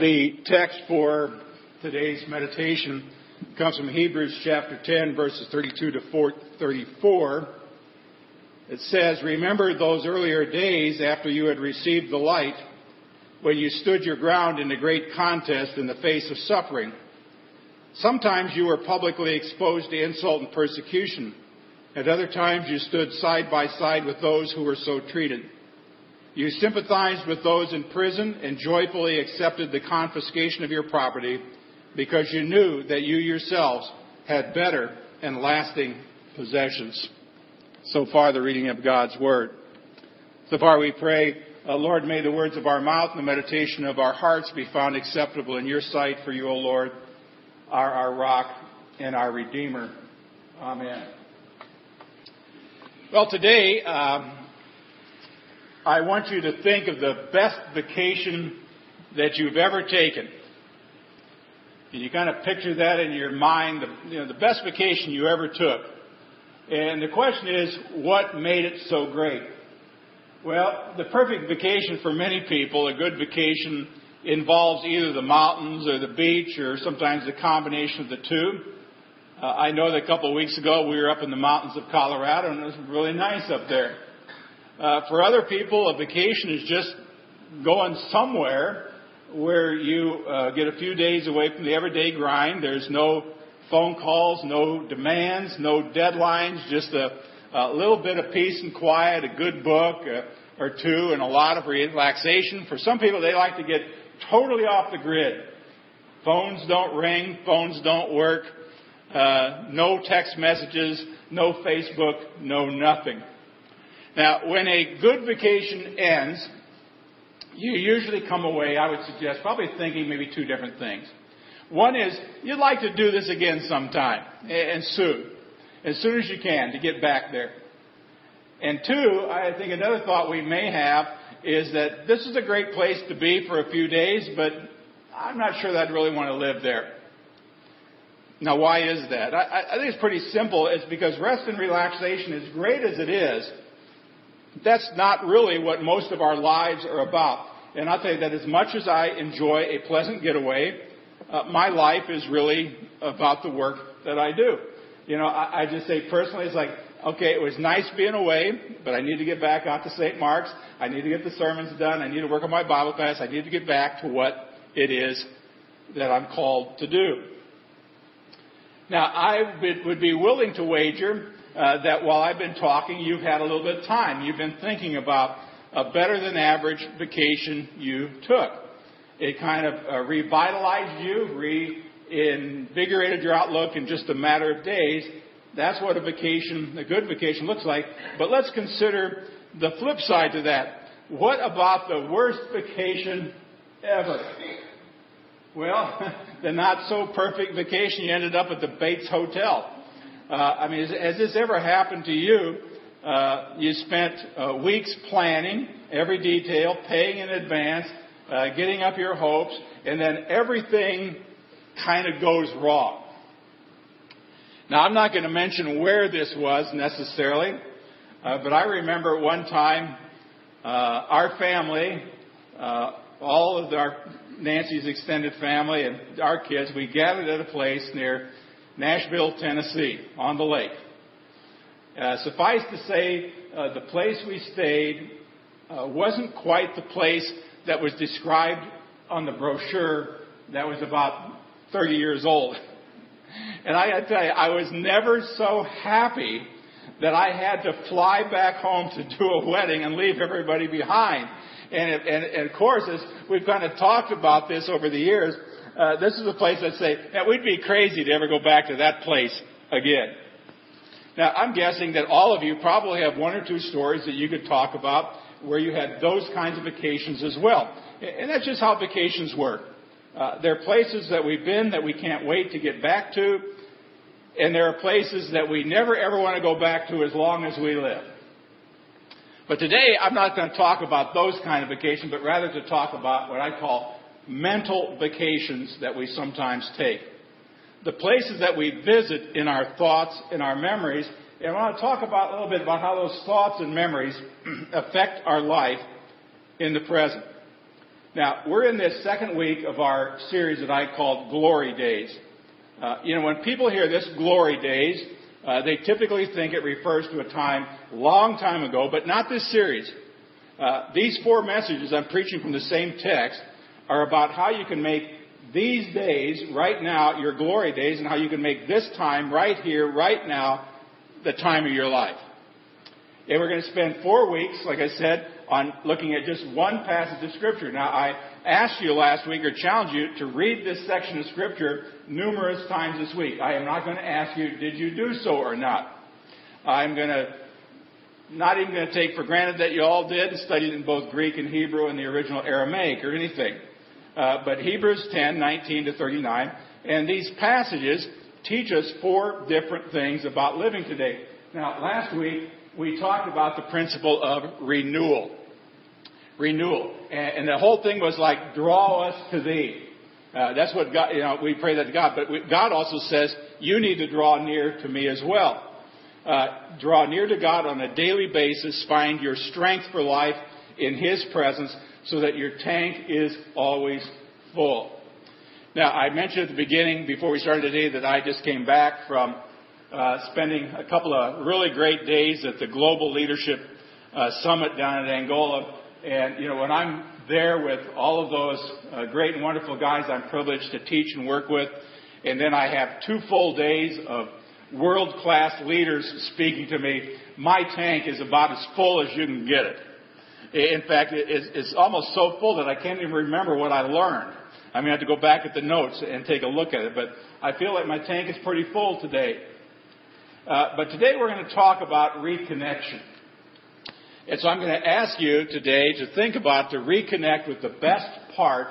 The text for today's meditation comes from Hebrews chapter 10, verses 32 to 34. It says, Remember those earlier days after you had received the light, when you stood your ground in the great contest in the face of suffering. Sometimes you were publicly exposed to insult and persecution. At other times you stood side by side with those who were so treated. You sympathized with those in prison and joyfully accepted the confiscation of your property because you knew that you yourselves had better and lasting possessions. So far, the reading of God's Word. So far, we pray, uh, Lord, may the words of our mouth and the meditation of our hearts be found acceptable in your sight, for you, O Lord, are our rock and our Redeemer. Amen. Well, today, um, I want you to think of the best vacation that you've ever taken. And you kind of picture that in your mind, the, you know, the best vacation you ever took. And the question is, what made it so great? Well, the perfect vacation for many people, a good vacation, involves either the mountains or the beach or sometimes a combination of the two. Uh, I know that a couple of weeks ago we were up in the mountains of Colorado and it was really nice up there. Uh, for other people, a vacation is just going somewhere where you uh, get a few days away from the everyday grind. There's no phone calls, no demands, no deadlines, just a, a little bit of peace and quiet, a good book uh, or two, and a lot of relaxation. For some people, they like to get totally off the grid. Phones don't ring, phones don't work, uh, no text messages, no Facebook, no nothing. Now, when a good vacation ends, you usually come away, I would suggest, probably thinking maybe two different things. One is, you'd like to do this again sometime, and soon, as soon as you can, to get back there. And two, I think another thought we may have is that this is a great place to be for a few days, but I'm not sure that I'd really want to live there. Now, why is that? I, I think it's pretty simple. It's because rest and relaxation, as great as it is, that's not really what most of our lives are about. And I'll tell you that as much as I enjoy a pleasant getaway, uh, my life is really about the work that I do. You know, I, I just say personally, it's like, okay, it was nice being away, but I need to get back out to St. Mark's. I need to get the sermons done. I need to work on my Bible class. I need to get back to what it is that I'm called to do. Now, I would be willing to wager uh, that while I've been talking, you've had a little bit of time. You've been thinking about a better than average vacation you took. It kind of uh, revitalized you, reinvigorated your outlook in just a matter of days. That's what a vacation, a good vacation looks like. But let's consider the flip side to that. What about the worst vacation ever? Well, the not so perfect vacation you ended up at the Bates Hotel. Uh, I mean, has, this ever happened to you? Uh, you spent uh, weeks planning every detail, paying in advance, uh, getting up your hopes, and then everything kind of goes wrong. Now, I'm not going to mention where this was necessarily, uh, but I remember one time uh, our family, all of our Nancy's extended family and our kids, we gathered at a place near Nashville, Tennessee, on the lake. Uh, suffice to say, uh, the place we stayed uh, wasn't quite the place that was described on the brochure that was about 30 years old. And I gotta tell you, I was never so happy that I had to fly back home to do a wedding and leave everybody behind. And, and, and of course, as we've kind of talked about this over the years, uh, this is a place I'd say, that we'd be crazy to ever go back to that place again. Now, I'm guessing that all of you probably have one or two stories that you could talk about where you had those kinds of vacations as well. And that's just how vacations work. Uh, there are places that we've been that we can't wait to get back to, and there are places that we never ever want to go back to as long as we live. But today, I'm not going to talk about those kind of vacations, but rather to talk about what I call mental vacations that we sometimes take. The places that we visit in our thoughts, in our memories, and I want to talk about a little bit about how those thoughts and memories affect our life in the present. Now, we're in this second week of our series that I called Glory Days. Uh, you know, when people hear this Glory Days, uh, they typically think it refers to a time long time ago, but not this series. Uh, these four messages I'm preaching from the same text are about how you can make these days, right now, your glory days, and how you can make this time, right here, right now, the time of your life. And we're going to spend four weeks, like I said, on looking at just one passage of Scripture. Now, I asked you last week or challenged you to read this section of Scripture numerous times this week. I am not going to ask you, did you do so or not? I'm going to not even going to take for granted that you all did studied in both Greek and Hebrew and the original Aramaic or anything. Uh, but Hebrews 10, 19 to 39, and these passages teach us four different things about living today. Now, last week we talked about the principle of renewal renewal. And, and the whole thing was like, draw us to thee. Uh, that's what God, you know, we pray that to God. But we, God also says, you need to draw near to me as well. Uh, draw near to God on a daily basis. Find your strength for life in His presence so that your tank is always full. Now, I mentioned at the beginning, before we started today, that I just came back from uh, spending a couple of really great days at the Global Leadership uh, Summit down in Angola. And, you know, when I'm there with all of those uh, great and wonderful guys I'm privileged to teach and work with, and then I have two full days of world class leaders speaking to me, my tank is about as full as you can get it. In fact, it's almost so full that I can't even remember what I learned. I mean, I have to go back at the notes and take a look at it, but I feel like my tank is pretty full today. Uh, but today we're going to talk about reconnection. And so I'm going to ask you today to think about to reconnect with the best part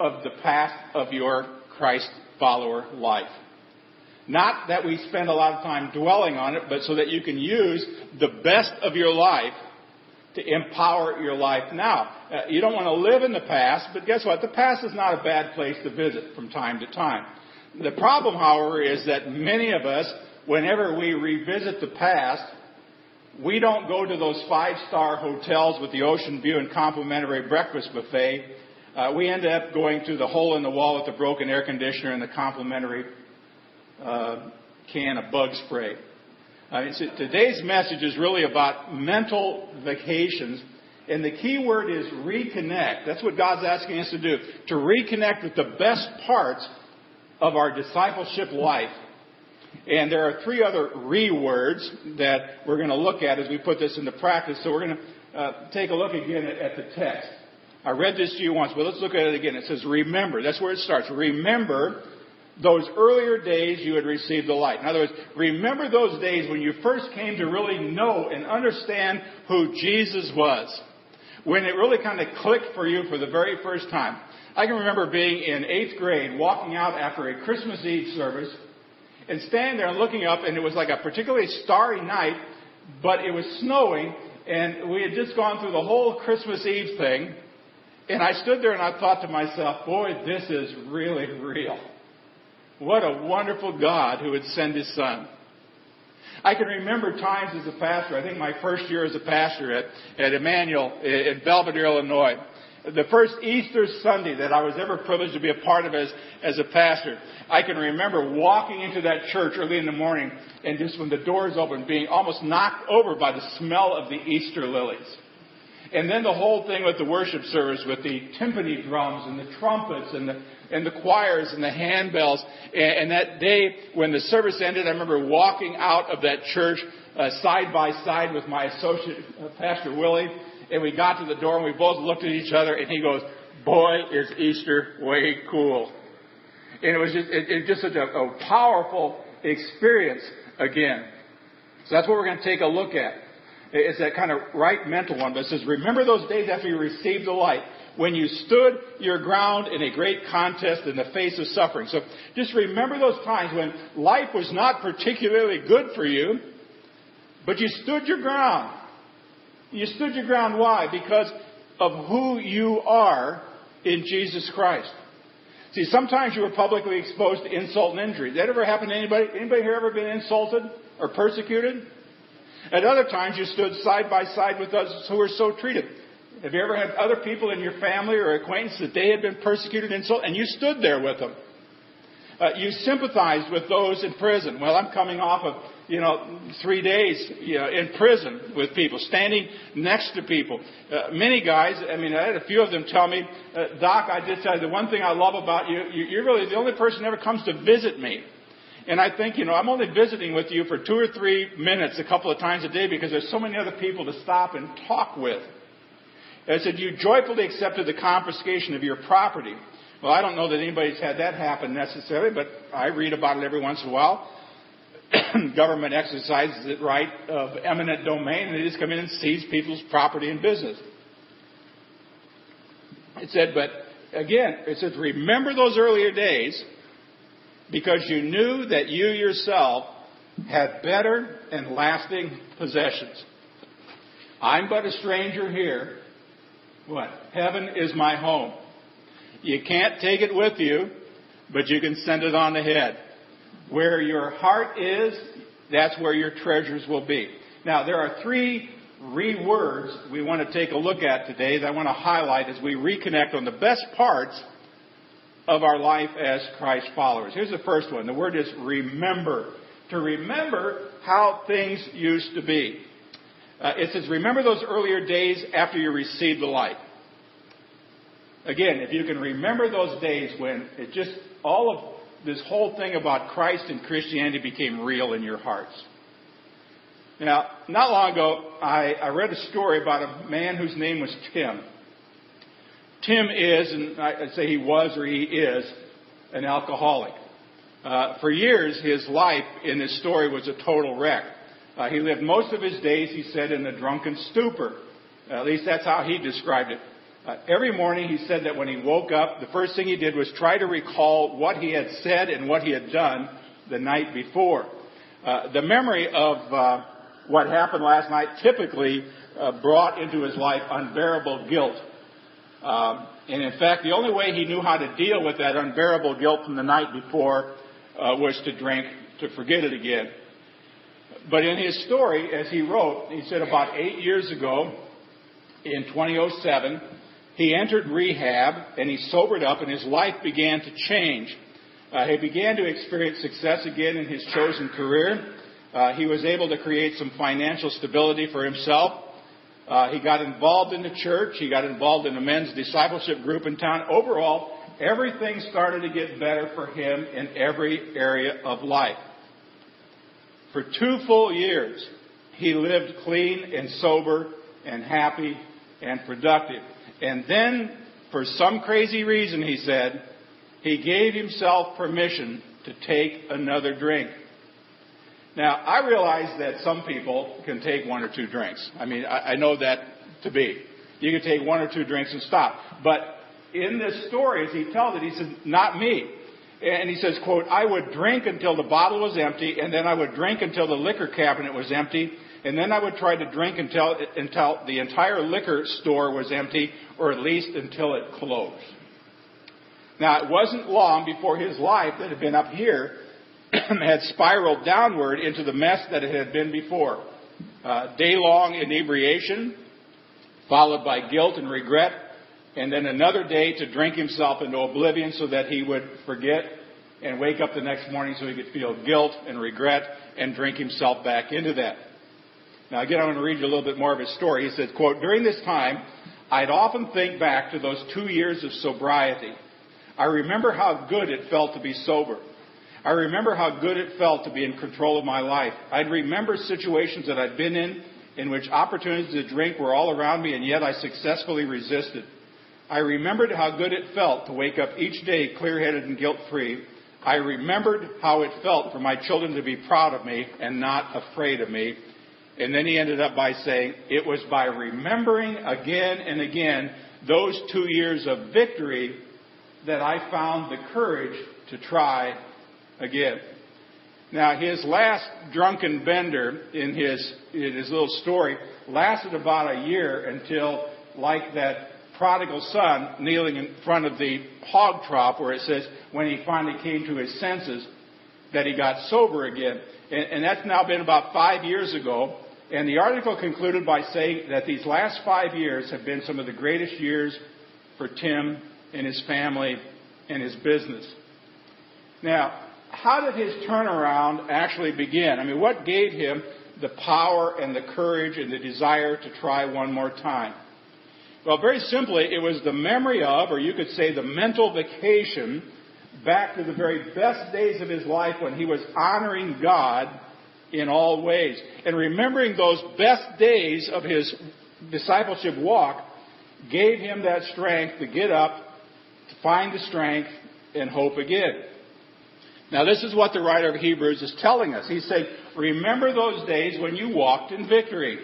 of the path of your Christ follower life. Not that we spend a lot of time dwelling on it, but so that you can use the best of your life to empower your life now. Uh, you don't want to live in the past, but guess what? The past is not a bad place to visit from time to time. The problem, however, is that many of us, whenever we revisit the past, we don't go to those five star hotels with the ocean view and complimentary breakfast buffet. Uh, we end up going to the hole in the wall with the broken air conditioner and the complimentary uh, can of bug spray. Uh, today's message is really about mental vacations, and the key word is reconnect. That's what God's asking us to do to reconnect with the best parts of our discipleship life and there are three other re words that we're going to look at as we put this into practice. So we're going to uh, take a look again at, at the text. I read this to you once, but let's look at it again. It says, Remember. That's where it starts. Remember those earlier days you had received the light. In other words, remember those days when you first came to really know and understand who Jesus was. When it really kind of clicked for you for the very first time. I can remember being in eighth grade, walking out after a Christmas Eve service, and standing there and looking up, and it was like a particularly starry night, but it was snowing, and we had just gone through the whole Christmas Eve thing. And I stood there and I thought to myself, boy, this is really real. What a wonderful God who would send his son. I can remember times as a pastor, I think my first year as a pastor at, at Emmanuel in Belvidere, Illinois the first Easter Sunday that I was ever privileged to be a part of as, as a pastor, I can remember walking into that church early in the morning and just when the doors opened, being almost knocked over by the smell of the Easter lilies. And then the whole thing with the worship service with the timpani drums and the trumpets and the, and the choirs and the handbells. And, and that day when the service ended, I remember walking out of that church uh, side by side with my associate, uh, Pastor Willie, and we got to the door and we both looked at each other and he goes, boy, is Easter way cool. And it was just, it, it just such a, a powerful experience again. So that's what we're going to take a look at. It's that kind of right mental one. But it says, remember those days after you received the light when you stood your ground in a great contest in the face of suffering. So just remember those times when life was not particularly good for you, but you stood your ground. You stood your ground. Why? Because of who you are in Jesus Christ. See, sometimes you were publicly exposed to insult and injury. Did that ever happen to anybody? Anybody here ever been insulted or persecuted? At other times, you stood side by side with those who were so treated. Have you ever had other people in your family or acquaintance that they had been persecuted and so, and you stood there with them? Uh, you sympathized with those in prison. Well, I'm coming off of, you know, three days you know, in prison with people, standing next to people. Uh, many guys, I mean, I had a few of them tell me, uh, Doc, I just tell you, the one thing I love about you, you, you're really the only person that ever comes to visit me. And I think, you know, I'm only visiting with you for two or three minutes a couple of times a day because there's so many other people to stop and talk with. I said, You joyfully accepted the confiscation of your property. Well, I don't know that anybody's had that happen necessarily, but I read about it every once in a while. Government exercises its right of eminent domain, and they just come in and seize people's property and business. It said, but again, it says, remember those earlier days because you knew that you yourself had better and lasting possessions. I'm but a stranger here. What? Heaven is my home. You can't take it with you, but you can send it on ahead. Where your heart is, that's where your treasures will be. Now, there are three re words we want to take a look at today that I want to highlight as we reconnect on the best parts of our life as Christ followers. Here's the first one. The word is remember. To remember how things used to be. Uh, it says, remember those earlier days after you received the light. Again, if you can remember those days when it just, all of this whole thing about Christ and Christianity became real in your hearts. Now, not long ago, I, I read a story about a man whose name was Tim. Tim is, and I say he was or he is, an alcoholic. Uh, for years, his life in this story was a total wreck. Uh, he lived most of his days, he said, in a drunken stupor. At least that's how he described it. Uh, every morning he said that when he woke up, the first thing he did was try to recall what he had said and what he had done the night before. Uh, the memory of uh, what happened last night typically uh, brought into his life unbearable guilt. Um, and in fact, the only way he knew how to deal with that unbearable guilt from the night before uh, was to drink to forget it again. But in his story, as he wrote, he said about eight years ago, in 2007, he entered rehab and he sobered up and his life began to change. Uh, he began to experience success again in his chosen career. Uh, he was able to create some financial stability for himself. Uh, he got involved in the church. He got involved in a men's discipleship group in town. Overall, everything started to get better for him in every area of life. For two full years, he lived clean and sober and happy and productive. And then, for some crazy reason, he said, he gave himself permission to take another drink. Now, I realize that some people can take one or two drinks. I mean, I, I know that to be. You can take one or two drinks and stop. But in this story, as he tells it, he says, not me. And he says, quote, I would drink until the bottle was empty, and then I would drink until the liquor cabinet was empty, and then I would try to drink until, until the entire liquor store was empty, or at least until it closed. Now, it wasn't long before his life that had been up here had spiraled downward into the mess that it had been before. Uh, day long inebriation, followed by guilt and regret, and then another day to drink himself into oblivion so that he would forget and wake up the next morning so he could feel guilt and regret and drink himself back into that. Now again, I want to read you a little bit more of his story. He says, quote, during this time, I'd often think back to those two years of sobriety. I remember how good it felt to be sober. I remember how good it felt to be in control of my life. I'd remember situations that I'd been in in which opportunities to drink were all around me and yet I successfully resisted. I remembered how good it felt to wake up each day clear-headed and guilt-free. I remembered how it felt for my children to be proud of me and not afraid of me. And then he ended up by saying, it was by remembering again and again those two years of victory that I found the courage to try again. Now, his last drunken bender in his, in his little story lasted about a year until, like that prodigal son kneeling in front of the hog trough, where it says, when he finally came to his senses, that he got sober again. And, and that's now been about five years ago. And the article concluded by saying that these last five years have been some of the greatest years for Tim and his family and his business. Now, how did his turnaround actually begin? I mean, what gave him the power and the courage and the desire to try one more time? Well, very simply, it was the memory of, or you could say the mental vacation back to the very best days of his life when he was honoring God in all ways. And remembering those best days of his discipleship walk gave him that strength to get up, to find the strength, and hope again. Now, this is what the writer of Hebrews is telling us. He's saying, Remember those days when you walked in victory.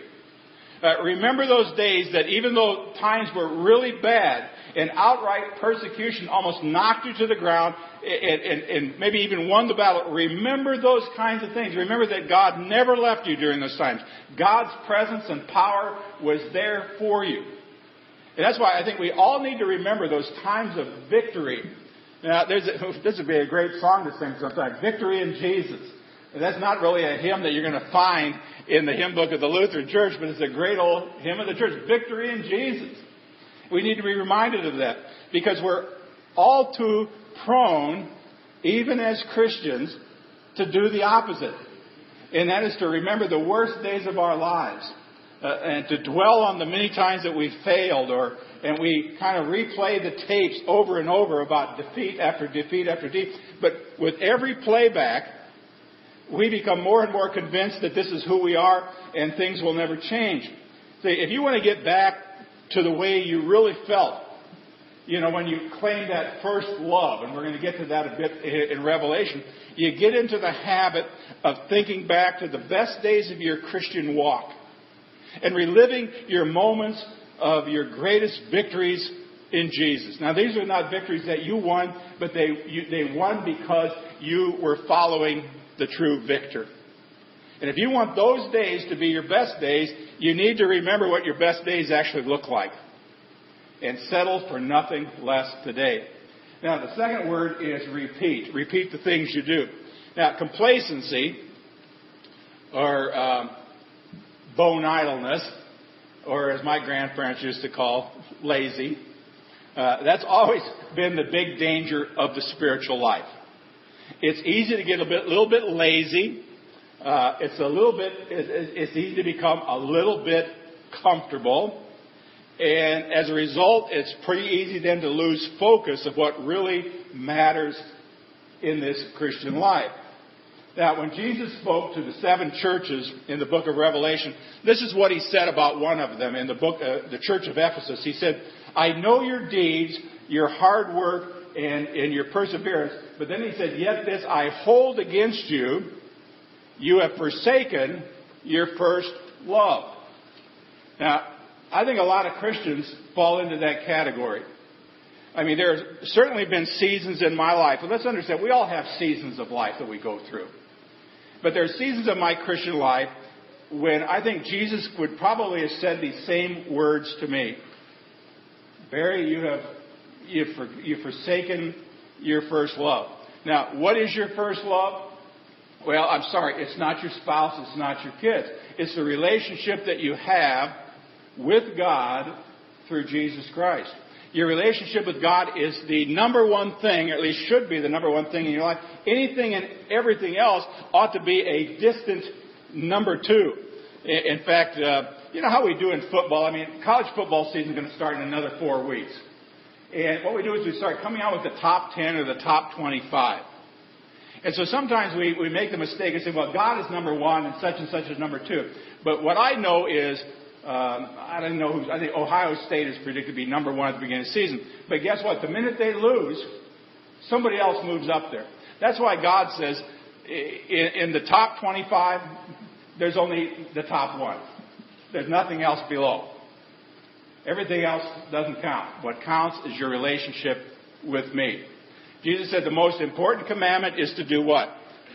Uh, remember those days that even though times were really bad and outright persecution almost knocked you to the ground and, and, and maybe even won the battle, remember those kinds of things. Remember that God never left you during those times. God's presence and power was there for you. And that's why I think we all need to remember those times of victory. Now, a, this would be a great song to sing sometime. Victory in Jesus. And that's not really a hymn that you're going to find in the hymn book of the Lutheran Church, but it's a great old hymn of the church. Victory in Jesus. We need to be reminded of that because we're all too prone, even as Christians, to do the opposite. And that is to remember the worst days of our lives uh, and to dwell on the many times that we failed or and we kind of replay the tapes over and over about defeat after defeat after defeat. But with every playback, we become more and more convinced that this is who we are and things will never change. See, if you want to get back to the way you really felt, you know, when you claim that first love, and we're going to get to that a bit in Revelation, you get into the habit of thinking back to the best days of your Christian walk and reliving your moments of your greatest victories in Jesus. Now, these are not victories that you won, but they, you, they won because you were following the true victor. And if you want those days to be your best days, you need to remember what your best days actually look like. And settle for nothing less today. Now, the second word is repeat. Repeat the things you do. Now, complacency, or um, bone idleness, or as my grandparents used to call, lazy, uh, that's always been the big danger of the spiritual life. It's easy to get a bit, little bit lazy. Uh, it's a little bit, it's easy to become a little bit comfortable. And as a result, it's pretty easy then to lose focus of what really matters in this Christian life. Now, when Jesus spoke to the seven churches in the book of Revelation, this is what he said about one of them in the book, uh, the church of Ephesus. He said, I know your deeds, your hard work, and, and your perseverance. But then he said, Yet this I hold against you. You have forsaken your first love. Now, I think a lot of Christians fall into that category. I mean, there have certainly been seasons in my life, and let's understand, we all have seasons of life that we go through. But there are seasons of my Christian life when I think Jesus would probably have said these same words to me. Barry, you have you've, you've forsaken your first love. Now, what is your first love? Well, I'm sorry, it's not your spouse, it's not your kids. It's the relationship that you have with God through Jesus Christ. Your relationship with God is the number one thing, at least should be the number one thing in your life. Anything and everything else ought to be a distant number two. In fact, uh, you know how we do in football? I mean, college football season is going to start in another four weeks. And what we do is we start coming out with the top 10 or the top 25. And so sometimes we, we make the mistake of saying, well, God is number one and such and such is number two. But what I know is, um, I don't know who's, I think Ohio State is predicted to be number one at the beginning of the season. But guess what? The minute they lose, somebody else moves up there. That's why God says, in, in the top 25, there's only the top one. There's nothing else below. Everything else doesn't count. What counts is your relationship with me. Jesus said the most important commandment is to do what?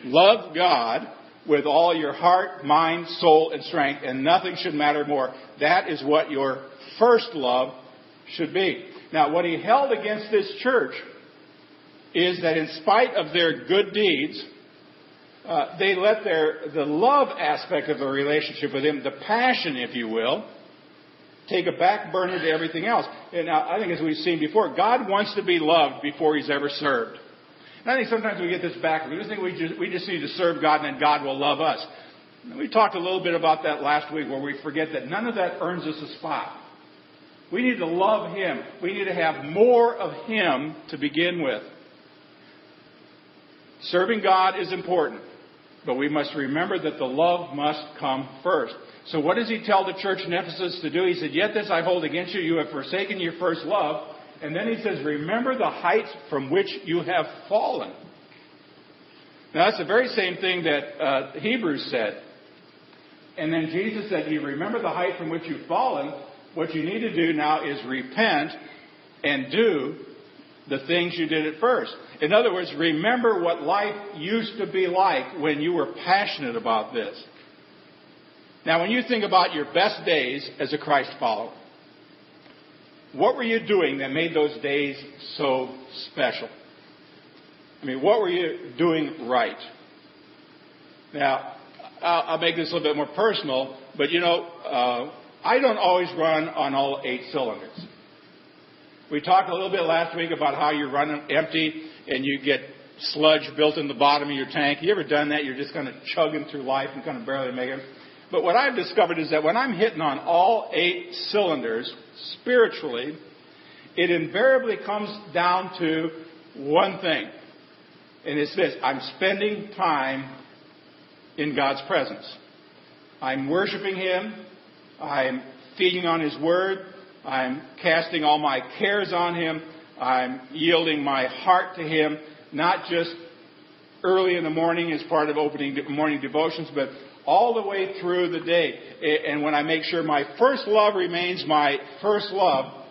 Love God with all your heart, mind, soul, and strength, and nothing should matter more. That is what your first love should be. Now, what he held against this church is that in spite of their good deeds, uh, they let their the love aspect of the relationship with Him, the passion, if you will, take a back burner to everything else. And I think, as we've seen before, God wants to be loved before He's ever served. And I think sometimes we get this backwards. We just think we just, we just need to serve God and then God will love us. We talked a little bit about that last week where we forget that none of that earns us a spot. We need to love Him. We need to have more of Him to begin with. Serving God is important, but we must remember that the love must come first. So what does he tell the church in Ephesus to do? He said, Yet this I hold against you, you have forsaken your first love. And then he says, Remember the heights from which you have fallen. Now that's the very same thing that uh, Hebrews said. And then Jesus said, You remember the height from which you've fallen. What you need to do now is repent and do the things you did at first. In other words, remember what life used to be like when you were passionate about this. Now, when you think about your best days as a Christ follower, what were you doing that made those days so special? I mean, what were you doing right? Now, I'll make this a little bit more personal, but you know, uh, I don't always run on all eight cylinders. We talked a little bit last week about how you run empty and you get sludge built in the bottom of your tank. You ever done that? You're just kind of chugging through life and kind of barely making it. But what I've discovered is that when I'm hitting on all eight cylinders spiritually, it invariably comes down to one thing. And it's this I'm spending time in God's presence. I'm worshiping Him. I'm feeding on His Word. I'm casting all my cares on Him. I'm yielding my heart to Him, not just early in the morning as part of opening morning devotions, but all the way through the day. And when I make sure my first love remains my first love,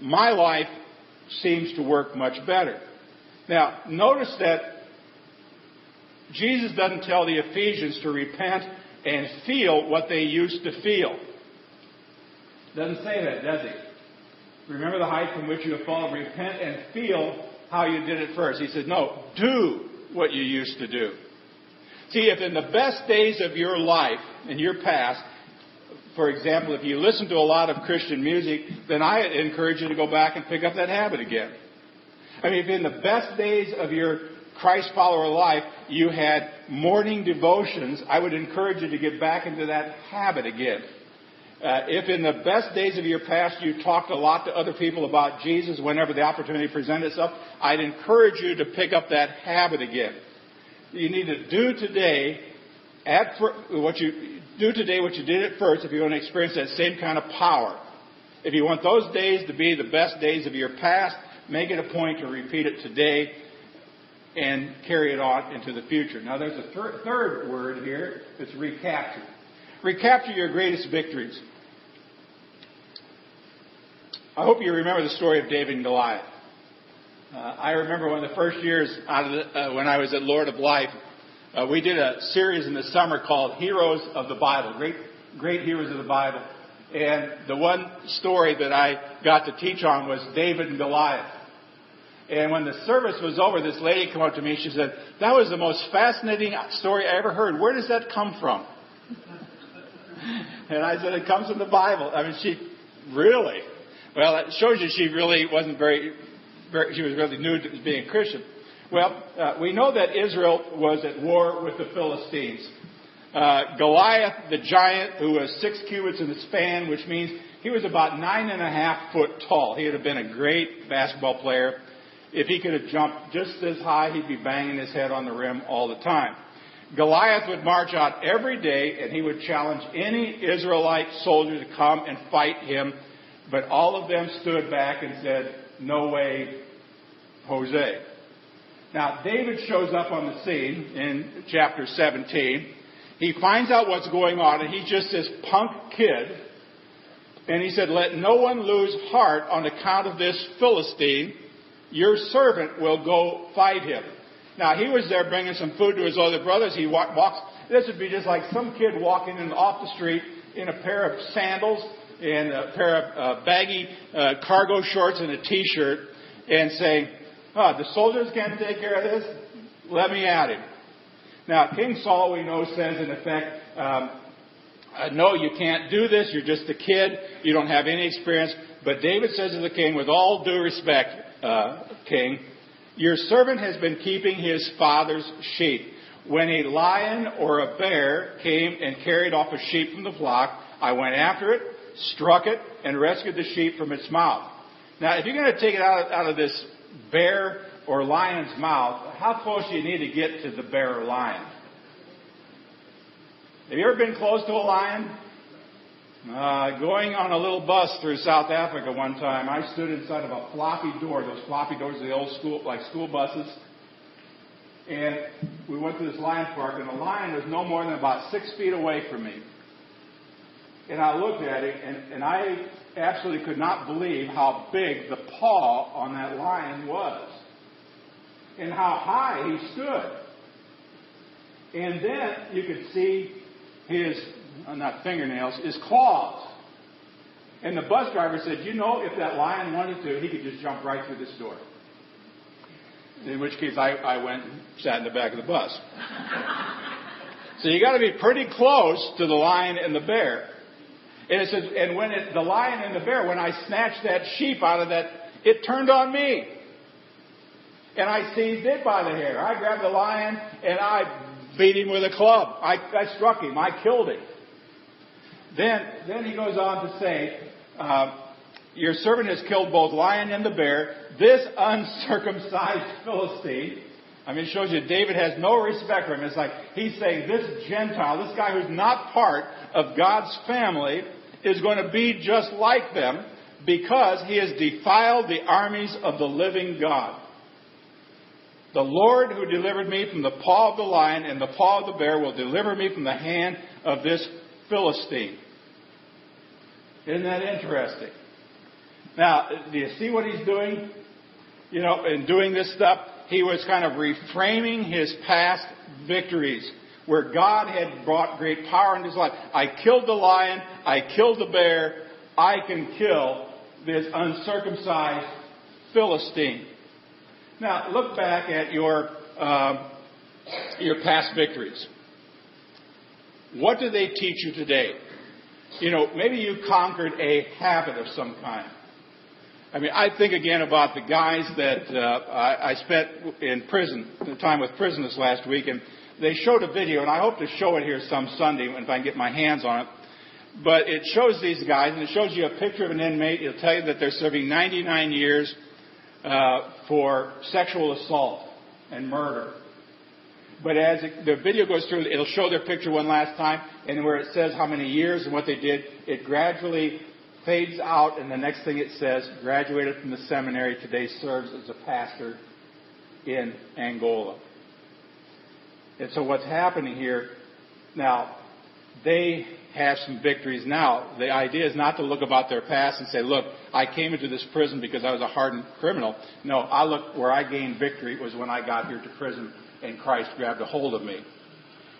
my life seems to work much better. Now, notice that Jesus doesn't tell the Ephesians to repent and feel what they used to feel. Doesn't say that, does he? Remember the height from which you have fallen. Repent and feel how you did it first. He says, no, do what you used to do. See, if in the best days of your life, in your past, for example, if you listen to a lot of Christian music, then I encourage you to go back and pick up that habit again. I mean, if in the best days of your Christ follower life you had morning devotions, I would encourage you to get back into that habit again. Uh, if in the best days of your past you talked a lot to other people about Jesus whenever the opportunity presented itself, I'd encourage you to pick up that habit again you need to do today at what you do today what you did at first if you want to experience that same kind of power. If you want those days to be the best days of your past, make it a point to repeat it today and carry it on into the future. Now, there's a thir- third word here. It's recapture. Recapture your greatest victories. I hope you remember the story of David and Goliath. Uh, I remember one of the first years the, uh, when I was at Lord of Life, uh, we did a series in the summer called Heroes of the Bible, great, great heroes of the Bible. And the one story that I got to teach on was David and Goliath. And when the service was over, this lady came up to me. She said, "That was the most fascinating story I ever heard. Where does that come from?" and I said, "It comes from the Bible." I mean, she really. Well, it shows you she really wasn't very very, she was really new to being a Christian. Well, uh, we know that Israel was at war with the Philistines. Uh, Goliath, the giant, who was six cubits in the span, which means he was about nine and a half foot tall. He would have been a great basketball player. If he could have jumped just as high, he'd be banging his head on the rim all the time. Goliath would march out every day and he would challenge any Israelite soldier to come and fight him, but all of them stood back and said, no way, Jose. Now, David shows up on the scene in chapter 17. He finds out what's going on, and he's just this punk kid. And he said, Let no one lose heart on account of this Philistine. Your servant will go fight him. Now, he was there bringing some food to his other brothers. He walks. This would be just like some kid walking in off the street in a pair of sandals and a pair of uh, baggy uh, cargo shorts and a t-shirt and saying, oh, the soldiers can't take care of this? Let me at him. Now, King Saul, we know, says in effect, um, uh, no, you can't do this. You're just a kid. You don't have any experience. But David says to the king, with all due respect, uh, king, your servant has been keeping his father's sheep. When a lion or a bear came and carried off a sheep from the flock, I went after it, struck it, and rescued the sheep from its mouth. Now, if you're going to take it out of, out of this bear or lion's mouth, how close do you need to get to the bear or lion? Have you ever been close to a lion? Uh, going on a little bus through South Africa one time, I stood inside of a floppy door, those floppy doors of the old school, like school buses. And we went to this lion park, and the lion was no more than about six feet away from me. And I looked at it, and, and I absolutely could not believe how big the paw on that lion was, and how high he stood. And then you could see his, not fingernails, is claws. And the bus driver said, You know, if that lion wanted to, he could just jump right through this door. In which case, I, I went and sat in the back of the bus. so you got to be pretty close to the lion and the bear. And it says, and when it, the lion and the bear, when I snatched that sheep out of that, it turned on me. And I seized it by the hair. I grabbed the lion and I beat him with a club. I, I struck him. I killed him. Then, then he goes on to say, uh, Your servant has killed both lion and the bear. This uncircumcised Philistine. I mean, it shows you David has no respect for him. It's like he's saying this Gentile, this guy who's not part of God's family, is going to be just like them because he has defiled the armies of the living God. The Lord who delivered me from the paw of the lion and the paw of the bear will deliver me from the hand of this Philistine. Isn't that interesting? Now, do you see what he's doing? You know, in doing this stuff, he was kind of reframing his past victories where God had brought great power into his life. I killed the lion, I killed the bear, I can kill this uncircumcised Philistine. Now, look back at your, uh, your past victories. What do they teach you today? You know, maybe you conquered a habit of some kind. I mean, I think again about the guys that uh, I, I spent in prison, the time with prisoners last week, and they showed a video, and I hope to show it here some Sunday if I can get my hands on it. But it shows these guys, and it shows you a picture of an inmate. It'll tell you that they're serving 99 years uh, for sexual assault and murder. But as it, the video goes through, it'll show their picture one last time, and where it says how many years and what they did, it gradually fades out, and the next thing it says, graduated from the seminary, today serves as a pastor in Angola. And so what's happening here, now, they have some victories now. The idea is not to look about their past and say, look, I came into this prison because I was a hardened criminal. No, I look where I gained victory was when I got here to prison and Christ grabbed a hold of me.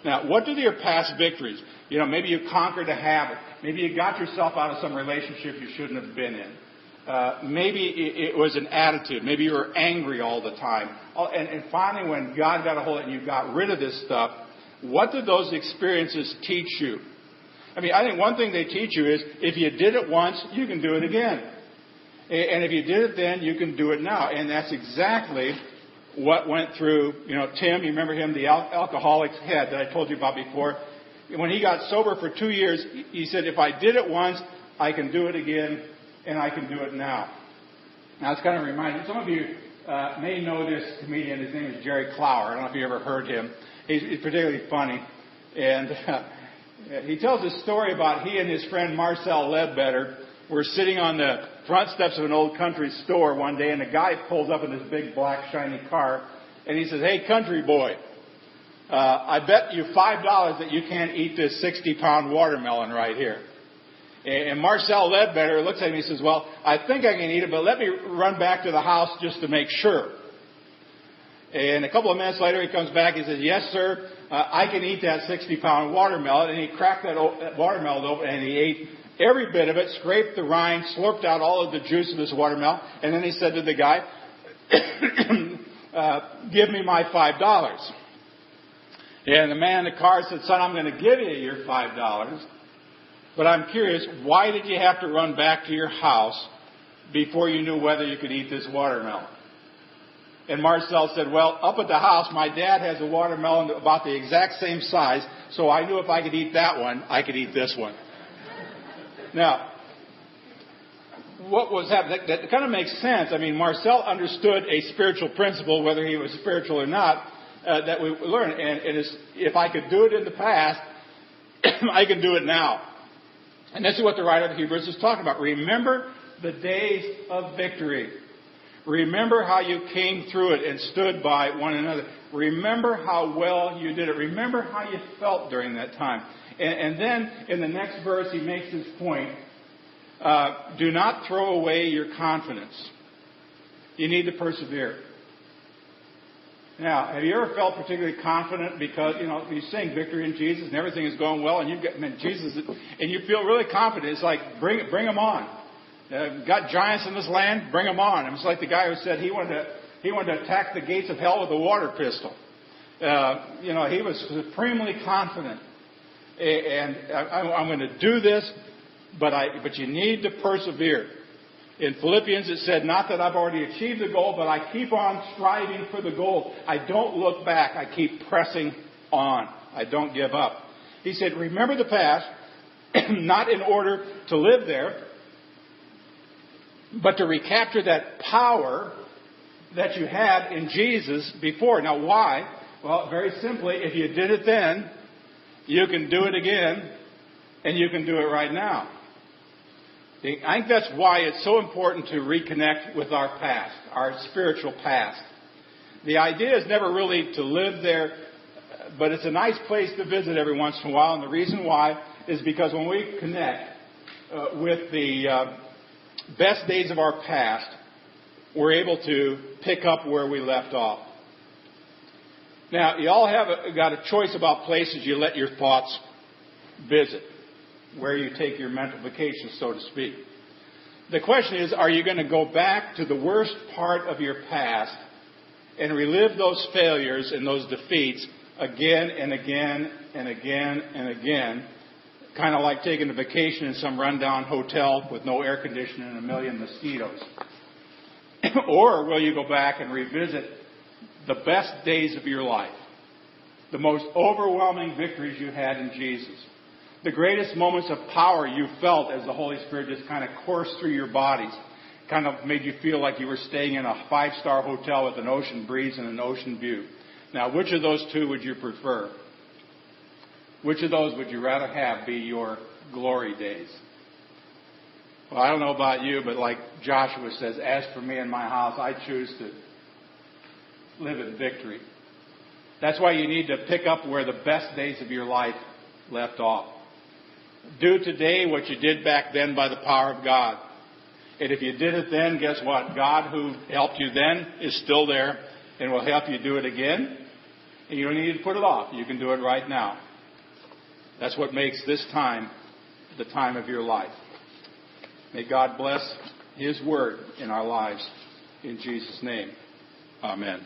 Now, what do your past victories? You know, maybe you conquered a habit. Maybe you got yourself out of some relationship you shouldn't have been in. Uh, maybe it, it, was an attitude. Maybe you were angry all the time. Oh, and, and finally, when God got a hold of it and you got rid of this stuff, what did those experiences teach you? I mean, I think one thing they teach you is if you did it once, you can do it again. And if you did it then, you can do it now. And that's exactly what went through, you know, Tim, you remember him, the al- alcoholic's head that I told you about before. When he got sober for two years, he said, if I did it once, I can do it again, and I can do it now. Now, it's kind of reminding, some of you uh, may know this comedian. His name is Jerry Clower. I don't know if you ever heard him. He's, he's particularly funny. And uh, he tells a story about he and his friend Marcel Ledbetter were sitting on the front steps of an old country store one day, and a guy pulls up in this big black shiny car, and he says, "Hey, country boy, uh, I bet you five dollars that you can't eat this sixty-pound watermelon right here." And Marcel Ledbetter looks at me and says, "Well, I think I can eat it, but let me run back to the house just to make sure." And a couple of minutes later, he comes back. He says, "Yes, sir, uh, I can eat that 60-pound watermelon." And he cracked that, watermelon open and he ate every bit of it, scraped the rind, slurped out all of the juice of this watermelon, and then he said to the guy, uh, "Give me my five dollars." And the man in the car said, Son, I'm going to give you your $5. But I'm curious, why did you have to run back to your house before you knew whether you could eat this watermelon? And Marcel said, Well, up at the house, my dad has a watermelon about the exact same size, so I knew if I could eat that one, I could eat this one. Now, what was happening? That, that kind of makes sense. I mean, Marcel understood a spiritual principle, whether he was spiritual or not, uh, that we learn. And, and if I could do it in the past, I can do it now. And this is what the writer of Hebrews is talking about. Remember the days of victory. Remember how you came through it and stood by one another. Remember how well you did it. Remember how you felt during that time. And, and then in the next verse, he makes this point uh, do not throw away your confidence. You need to persevere. Now, have you ever felt particularly confident because you know you sing victory in Jesus and everything is going well, and you get man, Jesus, and you feel really confident? It's like bring bring them on. Uh, got giants in this land, bring them on. It's like the guy who said he wanted to he wanted to attack the gates of hell with a water pistol. Uh, you know, he was supremely confident, and I'm going to do this, but I but you need to persevere. In Philippians, it said, Not that I've already achieved the goal, but I keep on striving for the goal. I don't look back. I keep pressing on. I don't give up. He said, Remember the past, not in order to live there, but to recapture that power that you had in Jesus before. Now, why? Well, very simply, if you did it then, you can do it again, and you can do it right now. I think that's why it's so important to reconnect with our past, our spiritual past. The idea is never really to live there, but it's a nice place to visit every once in a while. And the reason why is because when we connect uh, with the uh, best days of our past, we're able to pick up where we left off. Now, you all have a, got a choice about places you let your thoughts visit where you take your mental vacation, so to speak. The question is, are you going to go back to the worst part of your past and relive those failures and those defeats again and again and again and again, kind of like taking a vacation in some rundown hotel with no air conditioning and a million mosquitoes? or will you go back and revisit the best days of your life, the most overwhelming victories you had in Jesus? the greatest moments of power you felt as the Holy Spirit just kind of coursed through your bodies, kind of made you feel like you were staying in a five star hotel with an ocean breeze and an ocean view. Now, which of those two would you prefer? Which of those would you rather have be your glory days? Well, I don't know about you, but like Joshua says, as for me and my house, I choose to live in victory. That's why you need to pick up where the best days of your life left off. Do today what you did back then by the power of God. And if you did it then, guess what? God who helped you then is still there and will help you do it again. And you don't need to put it off. You can do it right now. That's what makes this time the time of your life. May God bless His word in our lives. In Jesus' name, Amen.